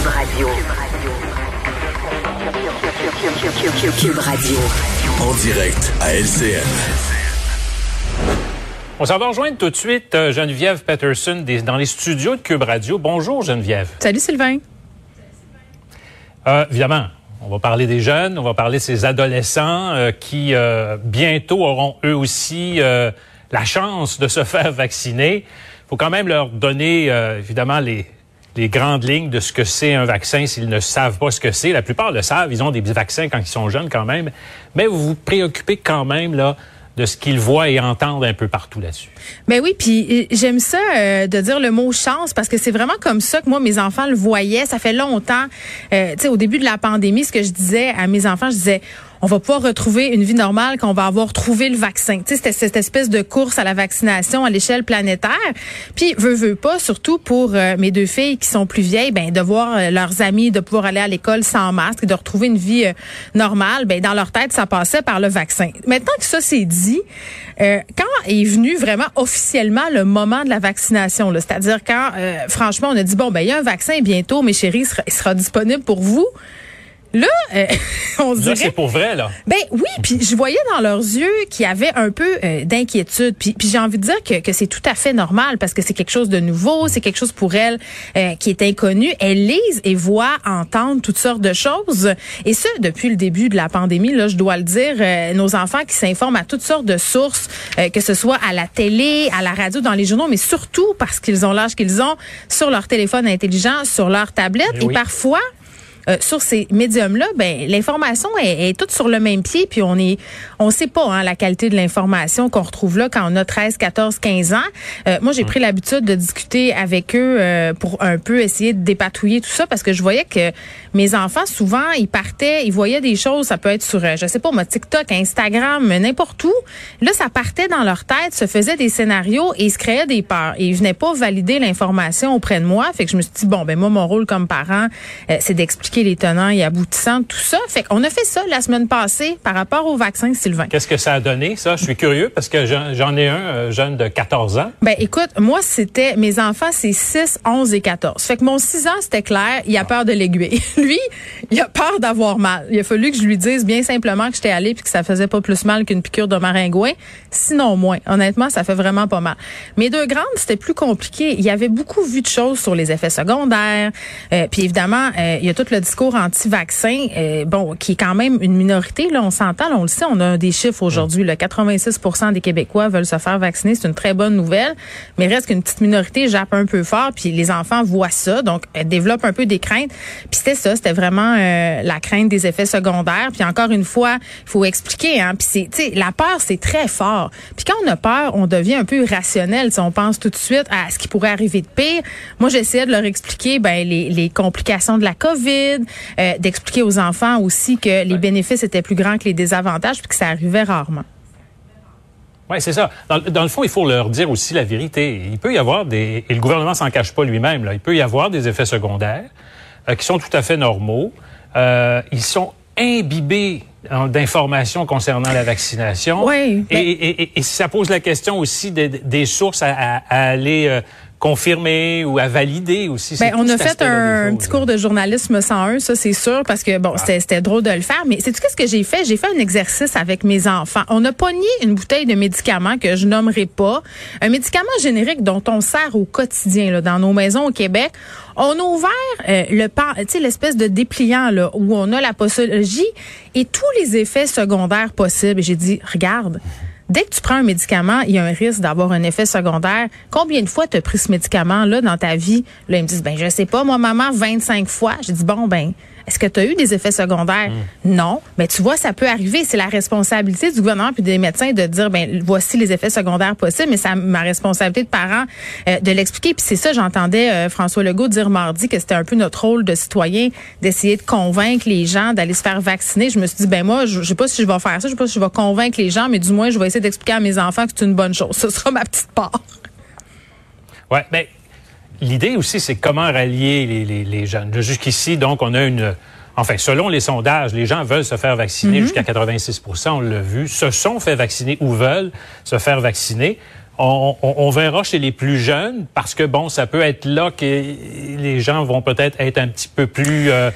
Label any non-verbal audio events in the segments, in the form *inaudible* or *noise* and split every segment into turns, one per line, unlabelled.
Cube Radio. Cube Radio.
En direct à LCN.
On s'en va rejoindre tout de suite euh, Geneviève Peterson dans les studios de Cube Radio. Bonjour Geneviève.
Salut Sylvain.
Euh, évidemment, on va parler des jeunes, on va parler de ces adolescents euh, qui euh, bientôt auront eux aussi euh, la chance de se *laughs* faire vacciner. Il faut quand même leur donner euh, évidemment les, les grandes lignes de ce que c'est un vaccin s'ils ne savent pas ce que c'est. La plupart le savent, ils ont des vaccins quand ils sont jeunes quand même, mais vous vous préoccupez quand même là de ce qu'ils voient et entendent un peu partout là-dessus.
Ben oui, puis euh, j'aime ça euh, de dire le mot chance parce que c'est vraiment comme ça que moi mes enfants le voyaient. Ça fait longtemps. Euh, tu sais, au début de la pandémie, ce que je disais à mes enfants, je disais on va pouvoir retrouver une vie normale quand on va avoir trouvé le vaccin. Tu sais, c'était cette espèce de course à la vaccination à l'échelle planétaire. Puis veut veut pas, surtout pour euh, mes deux filles qui sont plus vieilles, ben de voir euh, leurs amis, de pouvoir aller à l'école sans masque, de retrouver une vie euh, normale. Ben dans leur tête, ça passait par le vaccin. Maintenant que ça c'est dit, quand est venu vraiment officiellement le moment de la vaccination, c'est-à-dire quand franchement on a dit bon ben il y a un vaccin bientôt, mes chéris, il sera disponible pour vous. Là, euh, *laughs* on se
Là,
dirait.
c'est pour vrai là.
Ben oui, puis je voyais dans leurs yeux qu'il y avait un peu euh, d'inquiétude. Puis, puis j'ai envie de dire que, que c'est tout à fait normal parce que c'est quelque chose de nouveau, c'est quelque chose pour elles euh, qui est inconnu. Elles lisent et voient, entendent toutes sortes de choses. Et ça, depuis le début de la pandémie, là, je dois le dire, euh, nos enfants qui s'informent à toutes sortes de sources, euh, que ce soit à la télé, à la radio, dans les journaux, mais surtout parce qu'ils ont l'âge qu'ils ont, sur leur téléphone intelligent, sur leur tablette.
Eh
et
oui.
parfois, euh, sur ces médiums-là, ben l'information est, est toute sur le même pied, puis on est, on sait pas hein, la qualité de l'information qu'on retrouve là quand on a 13, 14, 15 ans. Euh, moi, j'ai pris l'habitude de discuter avec eux euh, pour un peu essayer de dépatouiller tout ça, parce que je voyais que mes enfants souvent ils partaient, ils voyaient des choses, ça peut être sur, euh, je sais pas, moi TikTok, Instagram, n'importe où. Là, ça partait dans leur tête, se faisaient des scénarios et ils se créaient des peurs. Et ils venaient pas valider l'information auprès de moi. Fait que je me suis dit bon, ben moi mon rôle comme parent, euh, c'est d'expliquer les tenants et aboutissants tout ça. Fait qu'on a fait ça la semaine passée par rapport au vaccin, Sylvain.
Qu'est-ce que ça a donné, ça? Je suis curieux parce que j'en ai un euh, jeune de 14 ans.
Ben écoute, moi c'était mes enfants c'est 6, 11 et 14. Fait que mon 6 ans c'était clair, il a peur de l'aiguille. *laughs* Lui, il a peur d'avoir mal. Il a fallu que je lui dise bien simplement que j'étais allée puis que ça faisait pas plus mal qu'une piqûre de maringouin, sinon moins. Honnêtement, ça fait vraiment pas mal. Mes deux grandes, c'était plus compliqué. Il y avait beaucoup vu de choses sur les effets secondaires. Euh, puis évidemment, euh, il y a tout le discours anti-vaccin euh, bon qui est quand même une minorité là, on s'entend, là, on le sait, on a des chiffres aujourd'hui, le 86 des Québécois veulent se faire vacciner, c'est une très bonne nouvelle, mais reste qu'une petite minorité jappe un peu fort puis les enfants voient ça, donc elles développent un peu des craintes. Puis c'était ça, c'était vraiment euh, la crainte des effets secondaires. Puis encore une fois, il faut expliquer hein, puis c'est la peur c'est très fort. Puis quand on a peur, on devient un peu irrationnel, si on pense tout de suite à ce qui pourrait arriver de pire. Moi, j'essayais de leur expliquer ben les complications de la Covid, euh, d'expliquer aux enfants aussi que les bénéfices étaient plus grands que les désavantages puis que ça arrivait rarement.
Oui, c'est ça. Dans, dans le fond, il faut leur dire aussi la vérité. Il peut y avoir des... Et le gouvernement s'en cache pas lui-même. Là. Il peut y avoir des effets secondaires euh, qui sont tout à fait normaux. Euh, ils sont imbibés d'informations concernant la vaccination.
Oui,
Et,
ben-
et, et- et ça pose la question aussi des, des sources à, à- à aller euh, confirmer ou à valider aussi.
Ben, on a fait un, petit cours de journalisme 101, ça c'est sûr, parce que bon, c'était c'était drôle de le faire. Mais c'est tout ce que j'ai fait? J'ai fait un exercice avec mes enfants. On a pogné une bouteille de médicaments que je nommerai pas, un médicament générique dont on sert au quotidien là, dans nos maisons au Québec. On a ouvert euh, le pan, tu sais l'espèce de dépliant là où on a la posologie et tous les effets secondaires possibles. Et j'ai dit, regarde. Dès que tu prends un médicament, il y a un risque d'avoir un effet secondaire. Combien de fois tu as pris ce médicament-là dans ta vie? Là, ils me disent, ben, je sais pas, moi, maman, 25 fois. J'ai dit, bon, ben, est-ce que tu as eu des effets secondaires? Non. Mais tu vois, ça peut arriver. C'est la responsabilité du gouvernement puis des médecins de dire, ben, voici les effets secondaires possibles, mais c'est ma responsabilité de parent euh, de l'expliquer. Puis c'est ça, j'entendais euh, François Legault dire mardi que c'était un peu notre rôle de citoyen d'essayer de convaincre les gens d'aller se faire vacciner. Je me suis dit, ben moi, je, je sais pas si je vais faire ça, je sais pas si je vais convaincre les gens, mais du moins, je vais essayer d'expliquer à mes enfants que c'est une bonne chose. Ce sera ma petite part.
Ouais, mais l'idée aussi, c'est comment rallier les, les, les jeunes. Jusqu'ici, donc, on a une. Enfin, selon les sondages, les gens veulent se faire vacciner jusqu'à 86% on l'a vu, se sont fait vacciner ou veulent se faire vacciner. on, on, on, verra chez les plus jeunes parce que bon, ça peut être là que les gens vont peut-être être un petit peu plus euh,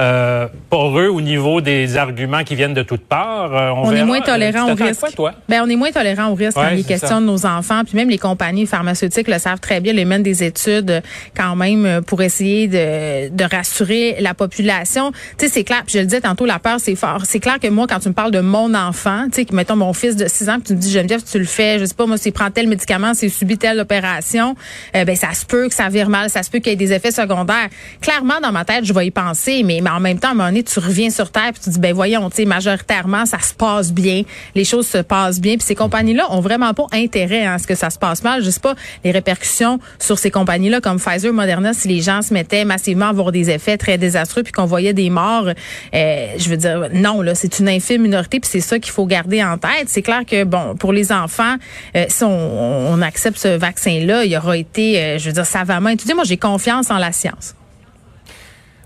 euh, poreux au niveau des arguments qui viennent de toutes parts.
Euh, on, est moins tolérant au risque. Ben, on est moins tolérant au risque quand il est question de nos enfants. Puis même les compagnies pharmaceutiques le savent très bien. Les mènent des études euh, quand même euh, pour essayer de, de rassurer la population. Tu sais, c'est clair. Puis je le disais tantôt, la peur, c'est fort. C'est clair que moi, quand tu me parles de mon enfant, tu sais, mettons mon fils de 6 ans, puis tu me dis, Geneviève, tu le fais, je sais pas, moi, s'il prend tel médicament, s'il subit telle opération, ben ça se peut que ça vire mal, ça se peut qu'il y ait des effets secondaires. Clairement, dans ma tête, je vais y penser, mais en même temps, à un moment tu reviens sur terre puis tu dis, ben voyons, tu sais, majoritairement, ça se passe bien, les choses se passent bien. Puis ces compagnies-là ont vraiment pas intérêt à ce que ça se passe mal. Je sais pas les répercussions sur ces compagnies-là comme Pfizer, Moderna, si les gens se mettaient massivement à avoir des effets très désastreux puis qu'on voyait des morts. Euh, je veux dire, non, là, c'est une infime minorité puis c'est ça qu'il faut garder en tête. C'est clair que, bon, pour les enfants, euh, si on, accepte ce vaccin-là, il aura été, euh, je veux dire, savamment étudié. Moi, j'ai confiance en la science.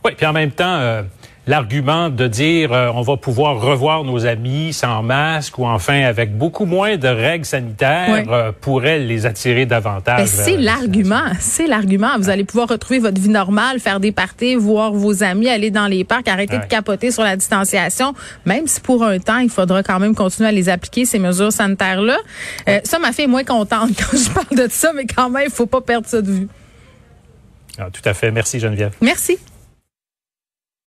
Oui, puis en même temps, euh, l'argument de dire euh, on va pouvoir revoir nos amis sans masque ou enfin avec beaucoup moins de règles sanitaires euh, pourrait les attirer davantage.
Ben, c'est l'argument, c'est l'argument. Vous allez pouvoir retrouver votre vie normale, faire des parties, voir vos amis, aller dans les parcs, arrêter de capoter sur la distanciation, même si pour un temps, il faudra quand même continuer à les appliquer, ces mesures sanitaires-là. ça m'a fait moins contente *laughs* quand je parle de ça, mais quand même, il faut pas perdre ça de vue.
Ah, tout à fait. Merci Geneviève.
Merci.